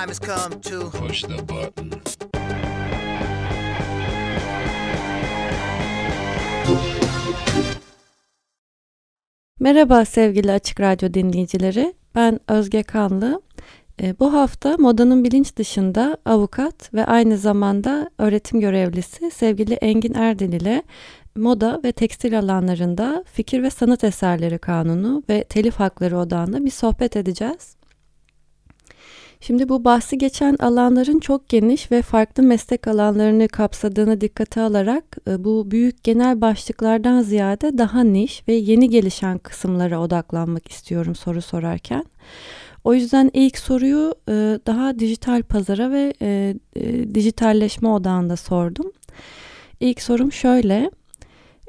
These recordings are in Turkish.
Time has come to Push the button. Merhaba sevgili Açık Radyo dinleyicileri. Ben Özge Kanlı. E, Bu hafta modanın bilinç dışında avukat ve aynı zamanda öğretim görevlisi sevgili Engin Erdin ile moda ve tekstil alanlarında fikir ve sanat eserleri kanunu ve telif hakları odağında bir sohbet edeceğiz. Şimdi bu bahsi geçen alanların çok geniş ve farklı meslek alanlarını kapsadığını dikkate alarak e, bu büyük genel başlıklardan ziyade daha niş ve yeni gelişen kısımlara odaklanmak istiyorum soru sorarken. O yüzden ilk soruyu e, daha dijital pazara ve e, dijitalleşme odağında sordum. İlk sorum şöyle.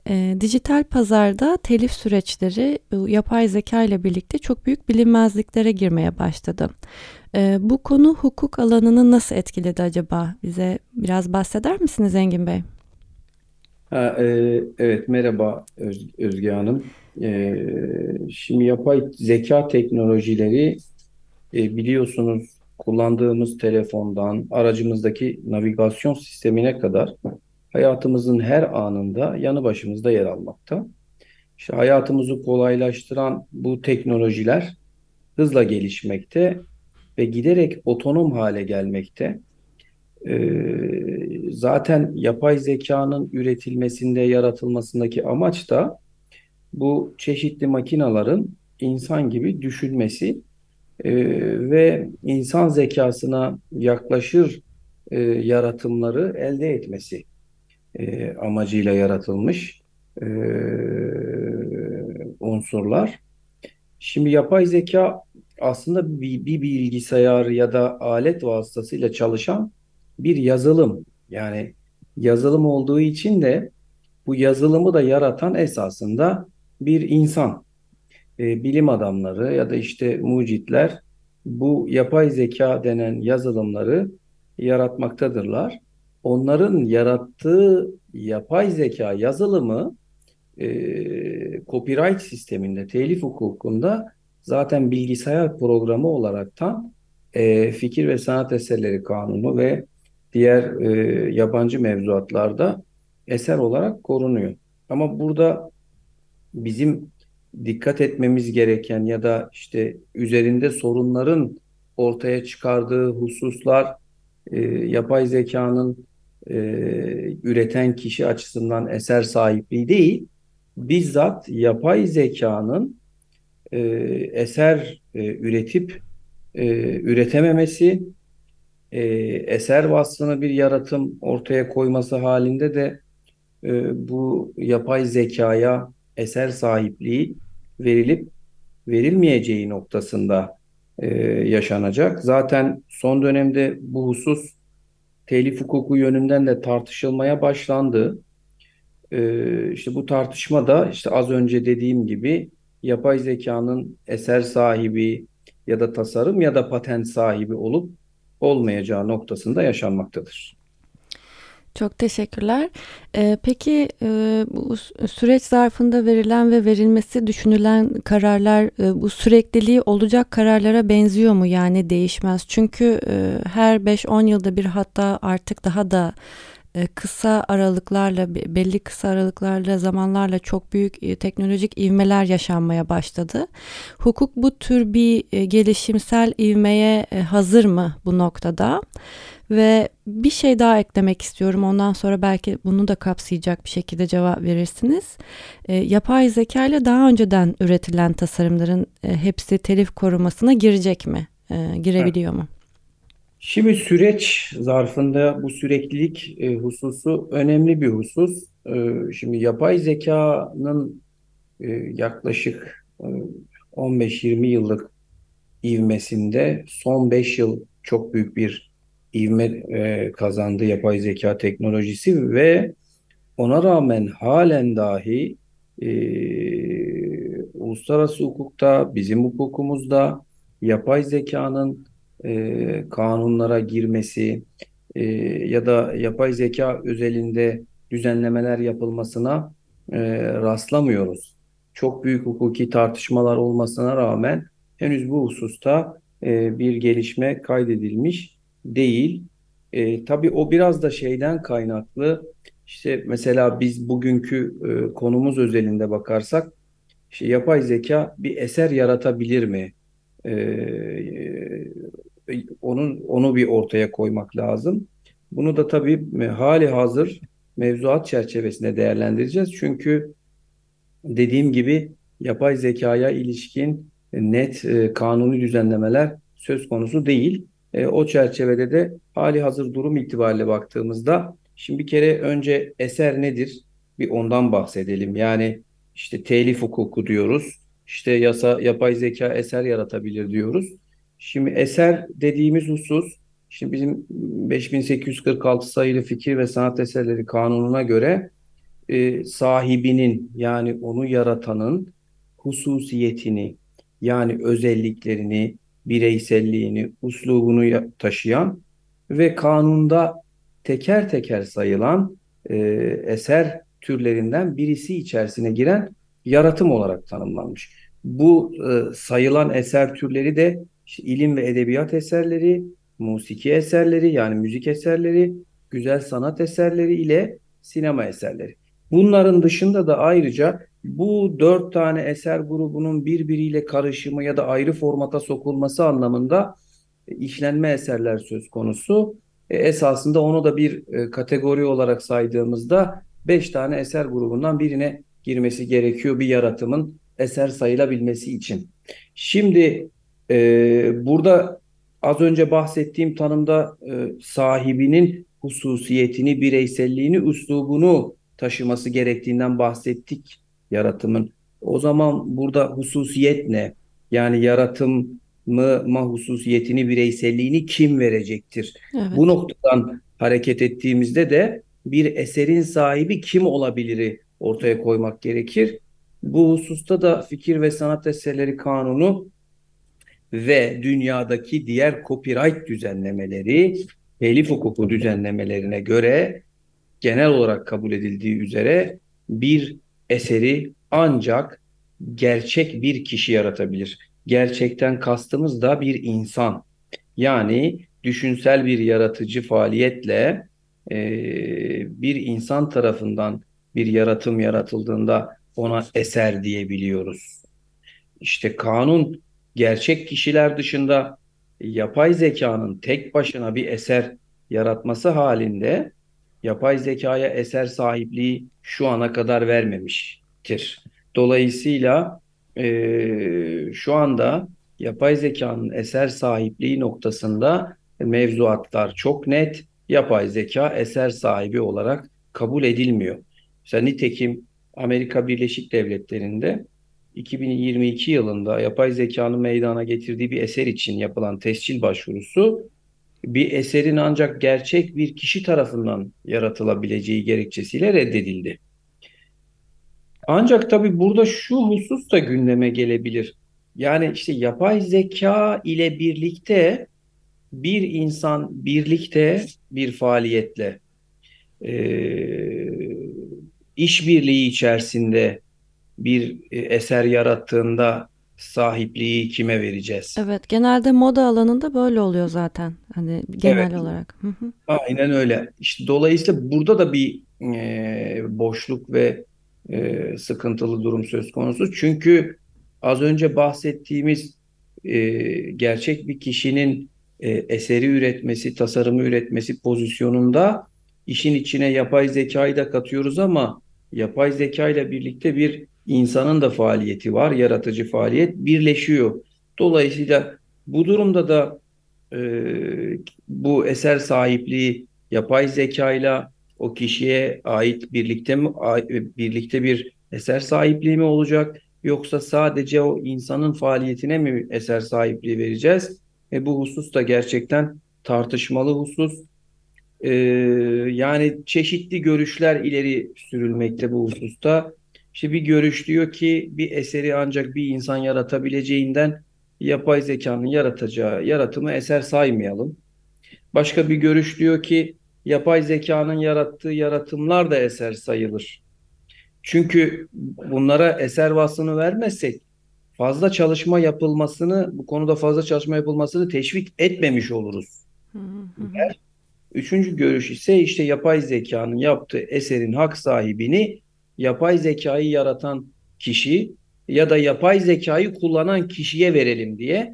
E, dijital pazarda telif süreçleri e, yapay zeka ile birlikte çok büyük bilinmezliklere girmeye başladı. E, bu konu hukuk alanını nasıl etkiledi acaba? Bize biraz bahseder misiniz Engin Bey? Ha, e, evet merhaba Öz- Özge Hanım. E, şimdi yapay zeka teknolojileri e, biliyorsunuz kullandığımız telefondan aracımızdaki navigasyon sistemine kadar hayatımızın her anında yanı başımızda yer almakta. İşte hayatımızı kolaylaştıran bu teknolojiler hızla gelişmekte ve giderek otonom hale gelmekte. Ee, zaten yapay zekanın üretilmesinde, yaratılmasındaki amaç da bu çeşitli makinaların insan gibi düşünmesi e, ve insan zekasına yaklaşır e, yaratımları elde etmesi e, amacıyla yaratılmış e, unsurlar. Şimdi yapay zeka aslında bir, bir bilgisayar ya da alet vasıtasıyla çalışan bir yazılım. Yani yazılım olduğu için de bu yazılımı da yaratan esasında bir insan. E, bilim adamları ya da işte mucitler bu yapay zeka denen yazılımları yaratmaktadırlar. Onların yarattığı yapay zeka yazılımı e, copyright sisteminde, telif hukukunda zaten bilgisayar programı olaraktan e, fikir ve sanat eserleri kanunu ve diğer e, yabancı mevzuatlarda eser olarak korunuyor. Ama burada bizim dikkat etmemiz gereken ya da işte üzerinde sorunların ortaya çıkardığı hususlar e, yapay zekanın e, üreten kişi açısından eser sahipliği değil, bizzat yapay zekanın e, eser e, üretip e, üretememesi, e, eser vasfını bir yaratım ortaya koyması halinde de e, bu yapay zekaya eser sahipliği verilip verilmeyeceği noktasında e, yaşanacak. Zaten son dönemde bu husus telif hukuku yönünden de tartışılmaya başlandı. E, işte bu tartışma da işte az önce dediğim gibi yapay zekanın eser sahibi ya da tasarım ya da patent sahibi olup olmayacağı noktasında yaşanmaktadır. Çok teşekkürler. Ee, peki e, bu sü- süreç zarfında verilen ve verilmesi düşünülen kararlar e, bu sürekliliği olacak kararlara benziyor mu? Yani değişmez. Çünkü e, her 5-10 yılda bir hatta artık daha da kısa aralıklarla be- belli kısa aralıklarla zamanlarla çok büyük e, teknolojik ivmeler yaşanmaya başladı. Hukuk bu tür bir e, gelişimsel ivmeye e, hazır mı bu noktada? Ve bir şey daha eklemek istiyorum. Ondan sonra belki bunu da kapsayacak bir şekilde cevap verirsiniz. E, yapay zeka ile daha önceden üretilen tasarımların e, hepsi telif korumasına girecek mi? E, girebiliyor mu? Şimdi süreç zarfında bu süreklilik e, hususu önemli bir husus. E, şimdi yapay zekanın e, yaklaşık e, 15-20 yıllık ivmesinde son 5 yıl çok büyük bir ivme e, kazandı yapay zeka teknolojisi ve ona rağmen halen dahi e, uluslararası hukukta, bizim hukukumuzda yapay zekanın e, kanunlara girmesi e, ya da yapay zeka özelinde düzenlemeler yapılmasına e, rastlamıyoruz. Çok büyük hukuki tartışmalar olmasına rağmen henüz bu hususta e, bir gelişme kaydedilmiş değil. E, tabii o biraz da şeyden kaynaklı. İşte mesela biz bugünkü e, konumuz özelinde bakarsak, işte yapay zeka bir eser yaratabilir mi? E, onun onu bir ortaya koymak lazım. Bunu da tabii hali hazır mevzuat çerçevesinde değerlendireceğiz. Çünkü dediğim gibi yapay zekaya ilişkin net e, kanuni düzenlemeler söz konusu değil. E, o çerçevede de hali hazır durum itibariyle baktığımızda şimdi bir kere önce eser nedir? Bir ondan bahsedelim. Yani işte telif hukuku diyoruz. İşte yasa yapay zeka eser yaratabilir diyoruz. Şimdi eser dediğimiz husus şimdi bizim 5846 sayılı fikir ve sanat eserleri kanununa göre e, sahibinin yani onu yaratanın hususiyetini yani özelliklerini, bireyselliğini, uslubunu taşıyan ve kanunda teker teker sayılan e, eser türlerinden birisi içerisine giren yaratım olarak tanımlanmış. Bu e, sayılan eser türleri de işte ilim ve edebiyat eserleri, musiki eserleri yani müzik eserleri, güzel sanat eserleri ile sinema eserleri. Bunların dışında da ayrıca bu dört tane eser grubunun birbiriyle karışımı ya da ayrı formata sokulması anlamında e, işlenme eserler söz konusu. E, esasında onu da bir e, kategori olarak saydığımızda beş tane eser grubundan birine girmesi gerekiyor bir yaratımın eser sayılabilmesi için. Şimdi e, burada az önce bahsettiğim tanımda e, sahibinin hususiyetini, bireyselliğini, üslubunu taşıması gerektiğinden bahsettik yaratımın. O zaman burada hususiyet ne? Yani yaratım mı hususiyetini, bireyselliğini kim verecektir? Evet. Bu noktadan hareket ettiğimizde de bir eserin sahibi kim olabilir ortaya koymak gerekir. Bu hususta da fikir ve sanat eserleri kanunu ve dünyadaki diğer copyright düzenlemeleri, telif hukuku düzenlemelerine göre genel olarak kabul edildiği üzere bir eseri ancak gerçek bir kişi yaratabilir. Gerçekten kastımız da bir insan. Yani düşünsel bir yaratıcı faaliyetle e, bir insan tarafından bir yaratım yaratıldığında ona eser diyebiliyoruz. İşte kanun gerçek kişiler dışında yapay zekanın tek başına bir eser yaratması halinde yapay zekaya eser sahipliği şu ana kadar vermemiştir. Dolayısıyla e, şu anda yapay zekanın eser sahipliği noktasında mevzuatlar çok net. Yapay zeka eser sahibi olarak kabul edilmiyor. Mesela nitekim Amerika Birleşik Devletleri'nde 2022 yılında yapay zekanın meydana getirdiği bir eser için yapılan tescil başvurusu bir eserin ancak gerçek bir kişi tarafından yaratılabileceği gerekçesiyle reddedildi. Ancak tabii burada şu husus da gündeme gelebilir. Yani işte yapay zeka ile birlikte bir insan birlikte bir faaliyetle e, işbirliği içerisinde bir eser yarattığında sahipliği kime vereceğiz? Evet, genelde moda alanında böyle oluyor zaten. Hani genel evet. olarak. Aynen öyle. İşte dolayısıyla burada da bir e, boşluk ve e, sıkıntılı durum söz konusu. Çünkü az önce bahsettiğimiz e, gerçek bir kişinin e, eseri üretmesi, tasarımı üretmesi pozisyonunda işin içine yapay zekayı da katıyoruz ama yapay zeka ile birlikte bir insanın da faaliyeti var, yaratıcı faaliyet birleşiyor. Dolayısıyla bu durumda da e, bu eser sahipliği yapay zeka ile o kişiye ait birlikte mi birlikte bir eser sahipliği mi olacak yoksa sadece o insanın faaliyetine mi eser sahipliği vereceğiz? E, bu husus da gerçekten tartışmalı husus. E, yani çeşitli görüşler ileri sürülmekte bu hususta. İşte bir görüş diyor ki bir eseri ancak bir insan yaratabileceğinden yapay zekanın yaratacağı yaratımı eser saymayalım. Başka bir görüş diyor ki yapay zekanın yarattığı yaratımlar da eser sayılır. Çünkü bunlara eser vasfını vermezsek fazla çalışma yapılmasını, bu konuda fazla çalışma yapılmasını teşvik etmemiş oluruz. Üçüncü görüş ise işte yapay zekanın yaptığı eserin hak sahibini yapay zekayı yaratan kişi ya da yapay zekayı kullanan kişiye verelim diye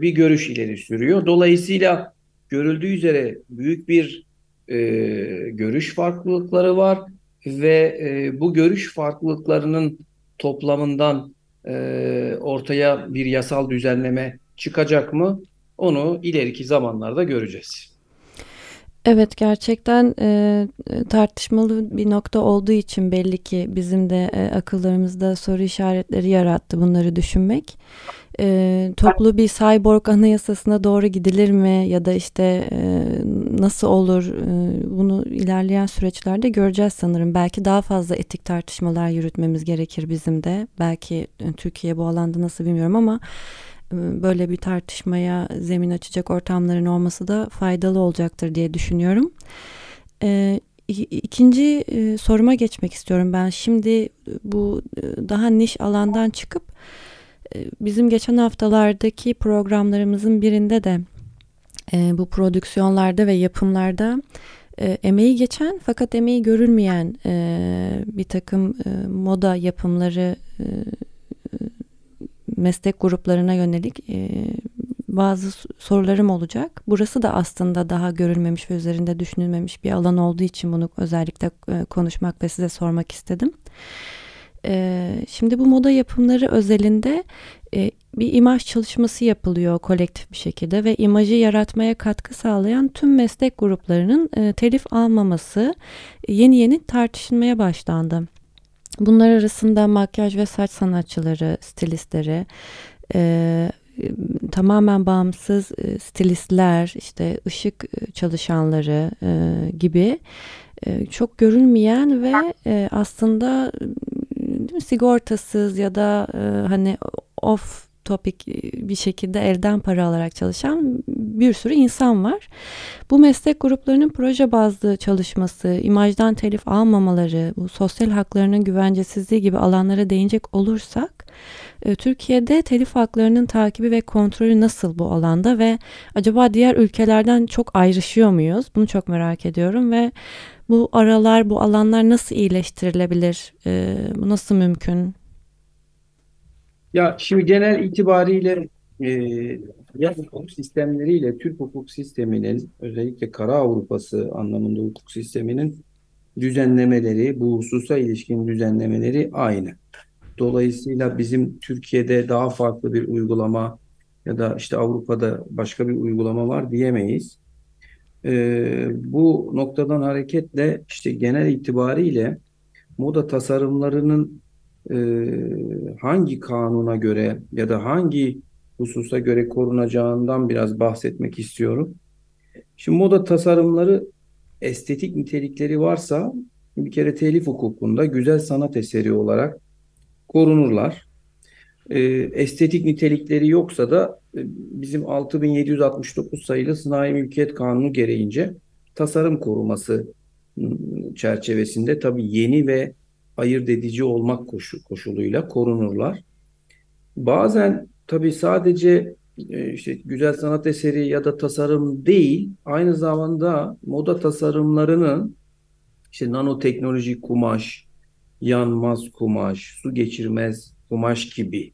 bir görüş ileri sürüyor. Dolayısıyla görüldüğü üzere büyük bir e, görüş farklılıkları var ve e, bu görüş farklılıklarının toplamından e, ortaya bir yasal düzenleme çıkacak mı? Onu ileriki zamanlarda göreceğiz. Evet gerçekten e, tartışmalı bir nokta olduğu için belli ki bizim de e, akıllarımızda soru işaretleri yarattı bunları düşünmek. E, toplu bir cyborg anayasasına doğru gidilir mi ya da işte e, nasıl olur e, bunu ilerleyen süreçlerde göreceğiz sanırım. Belki daha fazla etik tartışmalar yürütmemiz gerekir bizim de. Belki e, Türkiye bu alanda nasıl bilmiyorum ama böyle bir tartışmaya zemin açacak ortamların olması da faydalı olacaktır diye düşünüyorum. E, ikinci e, soruma geçmek istiyorum ben. Şimdi bu e, daha niş alandan çıkıp bizim geçen haftalardaki programlarımızın birinde de bu prodüksiyonlarda ve yapımlarda emeği geçen fakat emeği görülmeyen bir takım moda yapımları meslek gruplarına yönelik e, bazı sorularım olacak. Burası da aslında daha görülmemiş ve üzerinde düşünülmemiş bir alan olduğu için bunu özellikle e, konuşmak ve size sormak istedim. E, şimdi bu moda yapımları özelinde e, bir imaj çalışması yapılıyor kolektif bir şekilde ve imajı yaratmaya katkı sağlayan tüm meslek gruplarının e, telif almaması yeni yeni tartışılmaya başlandı. Bunlar arasında makyaj ve saç sanatçıları, stilistleri, e, tamamen bağımsız e, stilistler, işte ışık e, çalışanları e, gibi e, çok görülmeyen ve e, aslında sigortasız ya da e, hani off topik e, bir şekilde elden para alarak çalışan bir sürü insan var. Bu meslek gruplarının proje bazlı çalışması, imajdan telif almamaları, bu sosyal haklarının güvencesizliği gibi alanlara değinecek olursak e, Türkiye'de telif haklarının takibi ve kontrolü nasıl bu alanda ve acaba diğer ülkelerden çok ayrışıyor muyuz? Bunu çok merak ediyorum ve bu aralar, bu alanlar nasıl iyileştirilebilir? E, bu nasıl mümkün? Ya şimdi genel itibariyle e, ya hukuk sistemleriyle Türk hukuk sisteminin özellikle Kara Avrupası anlamında hukuk sisteminin düzenlemeleri, bu hususa ilişkin düzenlemeleri aynı. Dolayısıyla bizim Türkiye'de daha farklı bir uygulama ya da işte Avrupa'da başka bir uygulama var diyemeyiz. Ee, bu noktadan hareketle işte genel itibariyle moda tasarımlarının e, hangi kanuna göre ya da hangi hususa göre korunacağından biraz bahsetmek istiyorum. Şimdi moda tasarımları estetik nitelikleri varsa bir kere telif hukukunda güzel sanat eseri olarak korunurlar. E, estetik nitelikleri yoksa da e, bizim 6769 sayılı Sanayi Mülkiyet Kanunu gereğince tasarım koruması çerçevesinde tabii yeni ve ayırt edici olmak koşu, koşuluyla korunurlar. Bazen tabii sadece e, işte güzel sanat eseri ya da tasarım değil, aynı zamanda moda tasarımlarının işte nanoteknoloji kumaş, yanmaz kumaş, su geçirmez kumaş gibi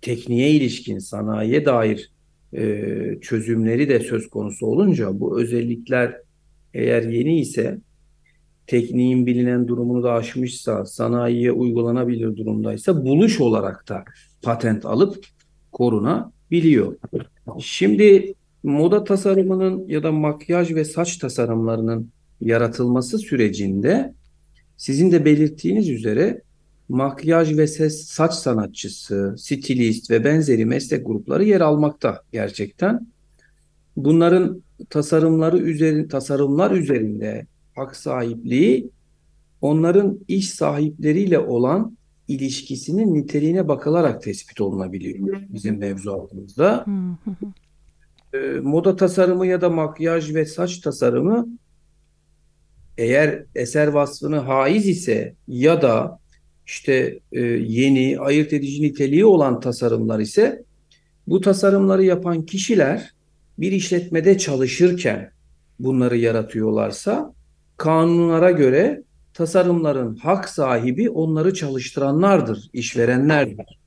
tekniğe ilişkin sanayiye dair e, çözümleri de söz konusu olunca bu özellikler eğer yeni ise tekniğin bilinen durumunu da aşmışsa, sanayiye uygulanabilir durumdaysa buluş olarak da patent alıp korunabiliyor. Şimdi moda tasarımının ya da makyaj ve saç tasarımlarının yaratılması sürecinde sizin de belirttiğiniz üzere makyaj ve ses saç sanatçısı, stilist ve benzeri meslek grupları yer almakta gerçekten. Bunların tasarımları üzeri, tasarımlar üzerinde hak sahipliği onların iş sahipleriyle olan ilişkisinin niteliğine bakılarak tespit olunabiliyor bizim mevzuatımızda. E, moda tasarımı ya da makyaj ve saç tasarımı eğer eser vasfını haiz ise ya da işte e, yeni, ayırt edici niteliği olan tasarımlar ise bu tasarımları yapan kişiler bir işletmede çalışırken bunları yaratıyorlarsa kanunlara göre tasarımların hak sahibi onları çalıştıranlardır, işverenlerdir.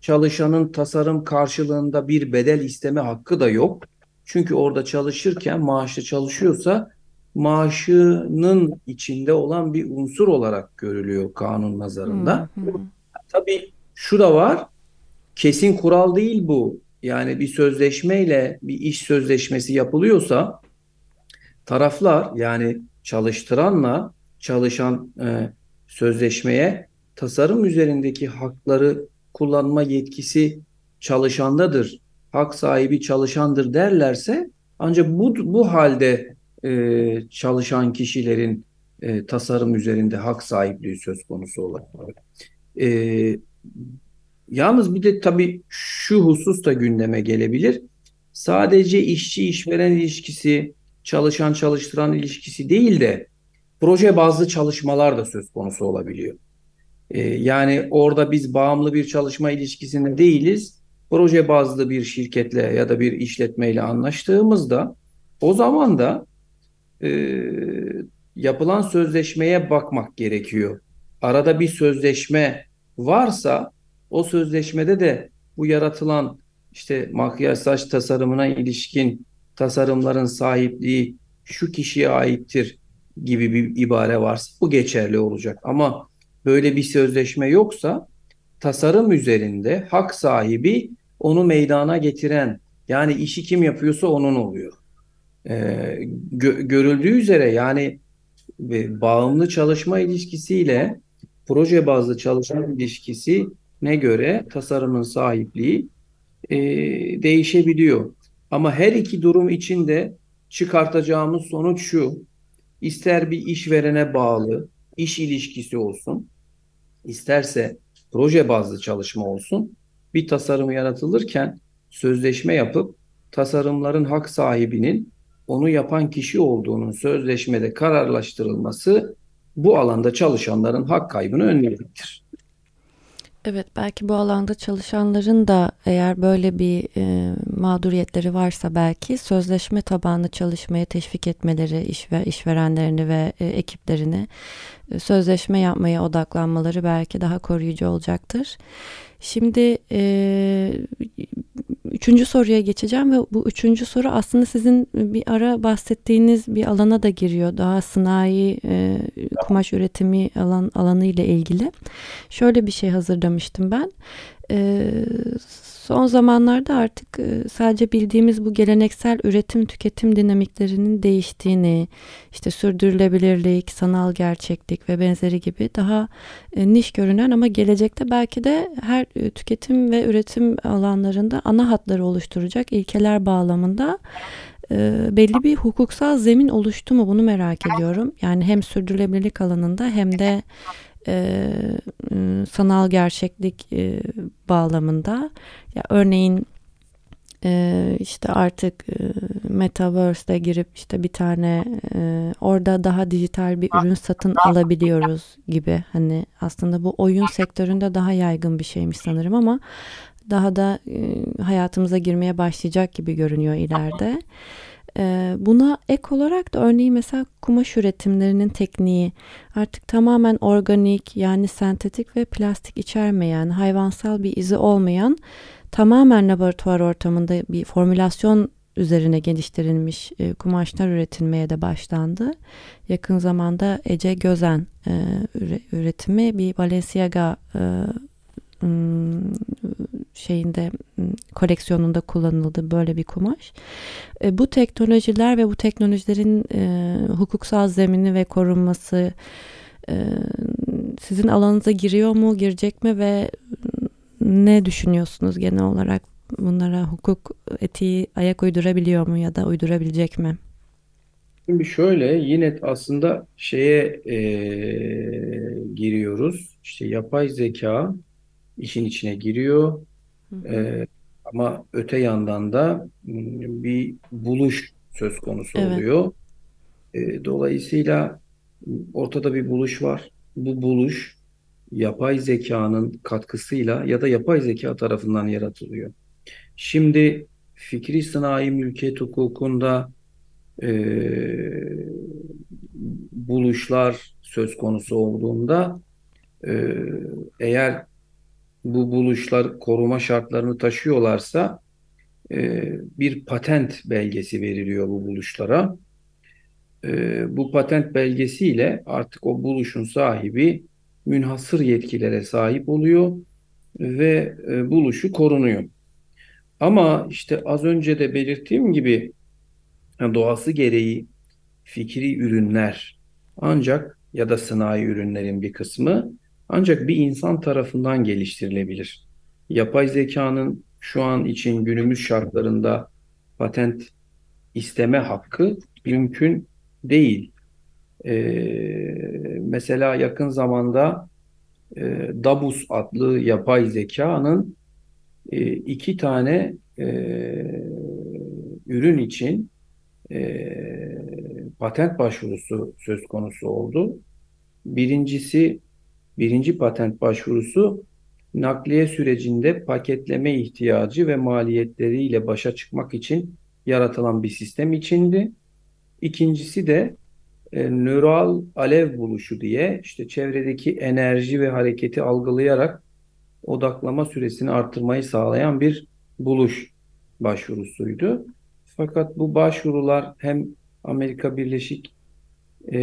Çalışanın tasarım karşılığında bir bedel isteme hakkı da yok. Çünkü orada çalışırken maaşlı çalışıyorsa maaşının içinde olan bir unsur olarak görülüyor kanun nazarında. Tabii şu da var. Kesin kural değil bu. Yani bir sözleşmeyle bir iş sözleşmesi yapılıyorsa taraflar yani çalıştıranla çalışan e, sözleşmeye tasarım üzerindeki hakları kullanma yetkisi çalışandadır. Hak sahibi çalışandır derlerse ancak bu bu halde e, çalışan kişilerin e, tasarım üzerinde hak sahipliği söz konusu olabilir. E, yalnız bir de tabii şu husus da gündeme gelebilir. Sadece işçi işveren ilişkisi, çalışan çalıştıran ilişkisi değil de proje bazlı çalışmalar da söz konusu olabiliyor. E, yani orada biz bağımlı bir çalışma ilişkisinde değiliz. Proje bazlı bir şirketle ya da bir işletmeyle anlaştığımızda o zaman da e, yapılan sözleşmeye bakmak gerekiyor. Arada bir sözleşme varsa o sözleşmede de bu yaratılan işte makyaj saç tasarımına ilişkin tasarımların sahipliği şu kişiye aittir gibi bir ibare varsa bu geçerli olacak. Ama böyle bir sözleşme yoksa tasarım üzerinde hak sahibi onu meydana getiren yani işi kim yapıyorsa onun oluyor e, gö görüldüğü üzere yani bağımlı çalışma ilişkisiyle proje bazlı çalışma ilişkisi ne göre tasarımın sahipliği e, değişebiliyor. Ama her iki durum için de çıkartacağımız sonuç şu. İster bir işverene bağlı iş ilişkisi olsun, isterse proje bazlı çalışma olsun. Bir tasarım yaratılırken sözleşme yapıp tasarımların hak sahibinin onu yapan kişi olduğunun sözleşmede kararlaştırılması bu alanda çalışanların hak kaybını önleyecektir. Evet belki bu alanda çalışanların da eğer böyle bir e, mağduriyetleri varsa belki sözleşme tabanlı çalışmaya teşvik etmeleri iş ve işverenlerini ve e, ekiplerini sözleşme yapmaya odaklanmaları belki daha koruyucu olacaktır. Şimdi e, üçüncü soruya geçeceğim ve bu üçüncü soru aslında sizin bir ara bahsettiğiniz bir alana da giriyor. Daha sanayi e, kumaş üretimi alan alanı ile ilgili. Şöyle bir şey hazırlamıştım ben. E, son zamanlarda artık e, sadece bildiğimiz bu geleneksel üretim tüketim dinamiklerinin değiştiğini, işte sürdürülebilirlik, sanal gerçeklik ve benzeri gibi daha e, niş görünen ama gelecekte belki de her e, tüketim ve üretim alanlarında ana hatları oluşturacak ilkeler bağlamında belli bir hukuksal zemin oluştu mu bunu merak ediyorum. Yani hem sürdürülebilirlik alanında hem de e, sanal gerçeklik e, bağlamında ya örneğin e, işte artık e, metaverse'de girip işte bir tane e, orada daha dijital bir ürün satın alabiliyoruz gibi hani aslında bu oyun sektöründe daha yaygın bir şeymiş sanırım ama daha da e, hayatımıza girmeye başlayacak gibi görünüyor ileride. Ee, buna ek olarak da örneğin mesela kumaş üretimlerinin tekniği artık tamamen organik yani sentetik ve plastik içermeyen hayvansal bir izi olmayan tamamen laboratuvar ortamında bir formülasyon üzerine geliştirilmiş e, kumaşlar üretilmeye de başlandı. Yakın zamanda Ece Gözen e, üretimi bir Balenciaga e, şeyinde koleksiyonunda kullanıldı böyle bir kumaş. E, bu teknolojiler ve bu teknolojilerin e, hukuksal zemini ve korunması sizin alanınıza giriyor mu, girecek mi ve ne düşünüyorsunuz genel olarak bunlara hukuk etiği ayak uydurabiliyor mu ya da uydurabilecek mi? Şimdi şöyle yine aslında şeye e, giriyoruz. İşte yapay zeka işin içine giriyor. E, ama öte yandan da bir buluş söz konusu Evet. oluyor. E, dolayısıyla ortada bir buluş var. Bu buluş yapay zekanın katkısıyla ya da yapay zeka tarafından yaratılıyor. Şimdi fikri sınai mülkiyet hukukunda e, buluşlar söz konusu olduğunda e, eğer bu buluşlar koruma şartlarını taşıyorlarsa e, bir patent belgesi veriliyor bu buluşlara. E, bu patent belgesiyle artık o buluşun sahibi münhasır yetkilere sahip oluyor ve e, buluşu korunuyor. Ama işte az önce de belirttiğim gibi yani doğası gereği fikri ürünler ancak ya da sınai ürünlerin bir kısmı ancak bir insan tarafından geliştirilebilir. Yapay zekanın şu an için günümüz şartlarında patent isteme hakkı mümkün değil. Ee, mesela yakın zamanda e, Dabus adlı yapay zekanın e, iki tane e, ürün için e, patent başvurusu söz konusu oldu. Birincisi, birinci patent başvurusu nakliye sürecinde paketleme ihtiyacı ve maliyetleriyle başa çıkmak için yaratılan bir sistem içindi. İkincisi de e, nöral alev buluşu diye işte çevredeki enerji ve hareketi algılayarak odaklama süresini artırmayı sağlayan bir buluş başvurusuydu. Fakat bu başvurular hem Amerika Birleşik e,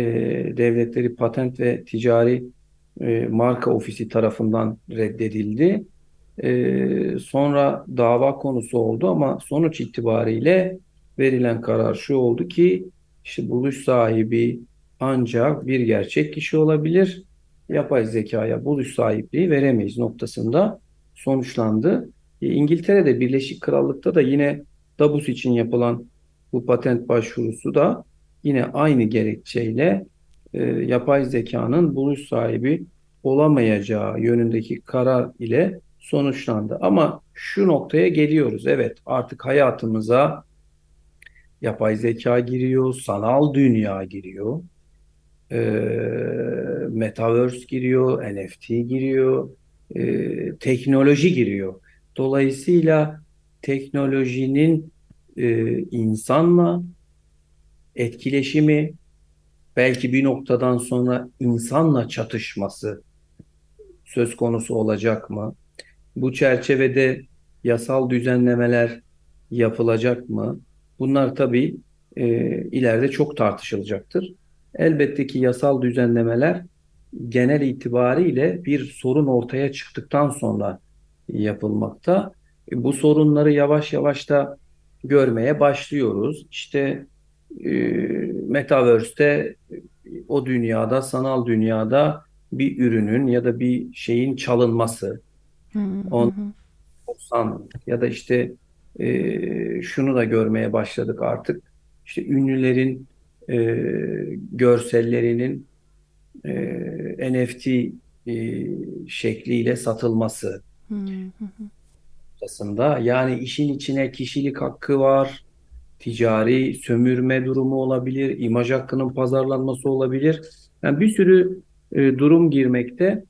Devletleri Patent ve Ticari e, Marka Ofisi tarafından reddedildi. E, sonra dava konusu oldu ama sonuç itibariyle verilen karar şu oldu ki işte buluş sahibi ancak bir gerçek kişi olabilir. Yapay zekaya buluş sahipliği veremeyiz noktasında sonuçlandı. E, İngiltere'de Birleşik Krallık'ta da yine Dabus için yapılan bu patent başvurusu da yine aynı gerekçeyle e, yapay zekanın buluş sahibi olamayacağı yönündeki karar ile sonuçlandı. Ama şu noktaya geliyoruz. Evet, artık hayatımıza yapay zeka giriyor, sanal dünya giriyor, e, metaverse giriyor, NFT giriyor, e, teknoloji giriyor. Dolayısıyla teknolojinin e, insanla etkileşimi, belki bir noktadan sonra insanla çatışması söz konusu olacak mı? Bu çerçevede yasal düzenlemeler yapılacak mı? Bunlar tabii e, ileride çok tartışılacaktır. Elbette ki yasal düzenlemeler genel itibariyle bir sorun ortaya çıktıktan sonra yapılmakta. E, bu sorunları yavaş yavaş da görmeye başlıyoruz. İşte e, Metaverse'te o dünyada, sanal dünyada bir ürünün ya da bir şeyin çalınması, Hı hı on, ya da işte e, şunu da görmeye başladık artık. İşte ünlülerin e, görsellerinin e, NFT e, şekliyle satılması Hı hı. Yani işin içine kişilik hakkı var, ticari sömürme durumu olabilir, imaj hakkının pazarlanması olabilir. Yani bir sürü e, durum girmekte.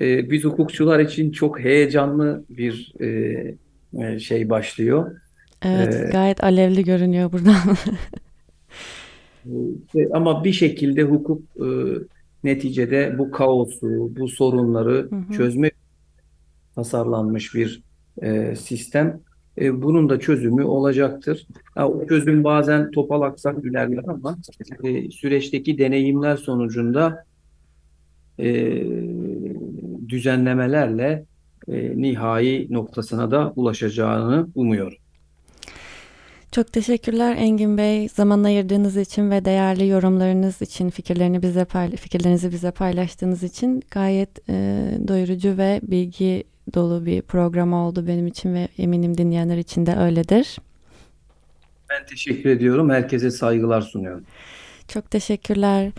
E, biz hukukçular için çok heyecanlı bir e, e, şey başlıyor. Evet, E, gayet alevli görünüyor buradan. e, ama bir şekilde hukuk e, neticede bu kaosu, bu sorunları Hı hı. çözme tasarlanmış bir e, sistem. E, bunun da çözümü olacaktır. Ha, o çözüm bazen topal aksak ilerler ama e, süreçteki deneyimler sonucunda e, düzenlemelerle e, nihai noktasına da ulaşacağını umuyorum. Çok teşekkürler Engin Bey. Zaman ayırdığınız için ve değerli yorumlarınız için, fikirlerini bize fikirlerinizi bize paylaştığınız için gayet e, doyurucu ve bilgi dolu bir program oldu benim için ve eminim dinleyenler için de öyledir. Ben teşekkür ediyorum. Herkese saygılar sunuyorum. Çok teşekkürler.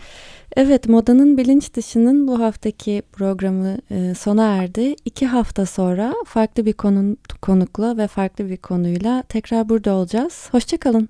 Evet, Modanın Bilinç Dışı'nın bu haftaki programı e, sona erdi. İki hafta sonra farklı bir konu, konukla ve farklı bir konuyla tekrar burada olacağız. Hoşçakalın.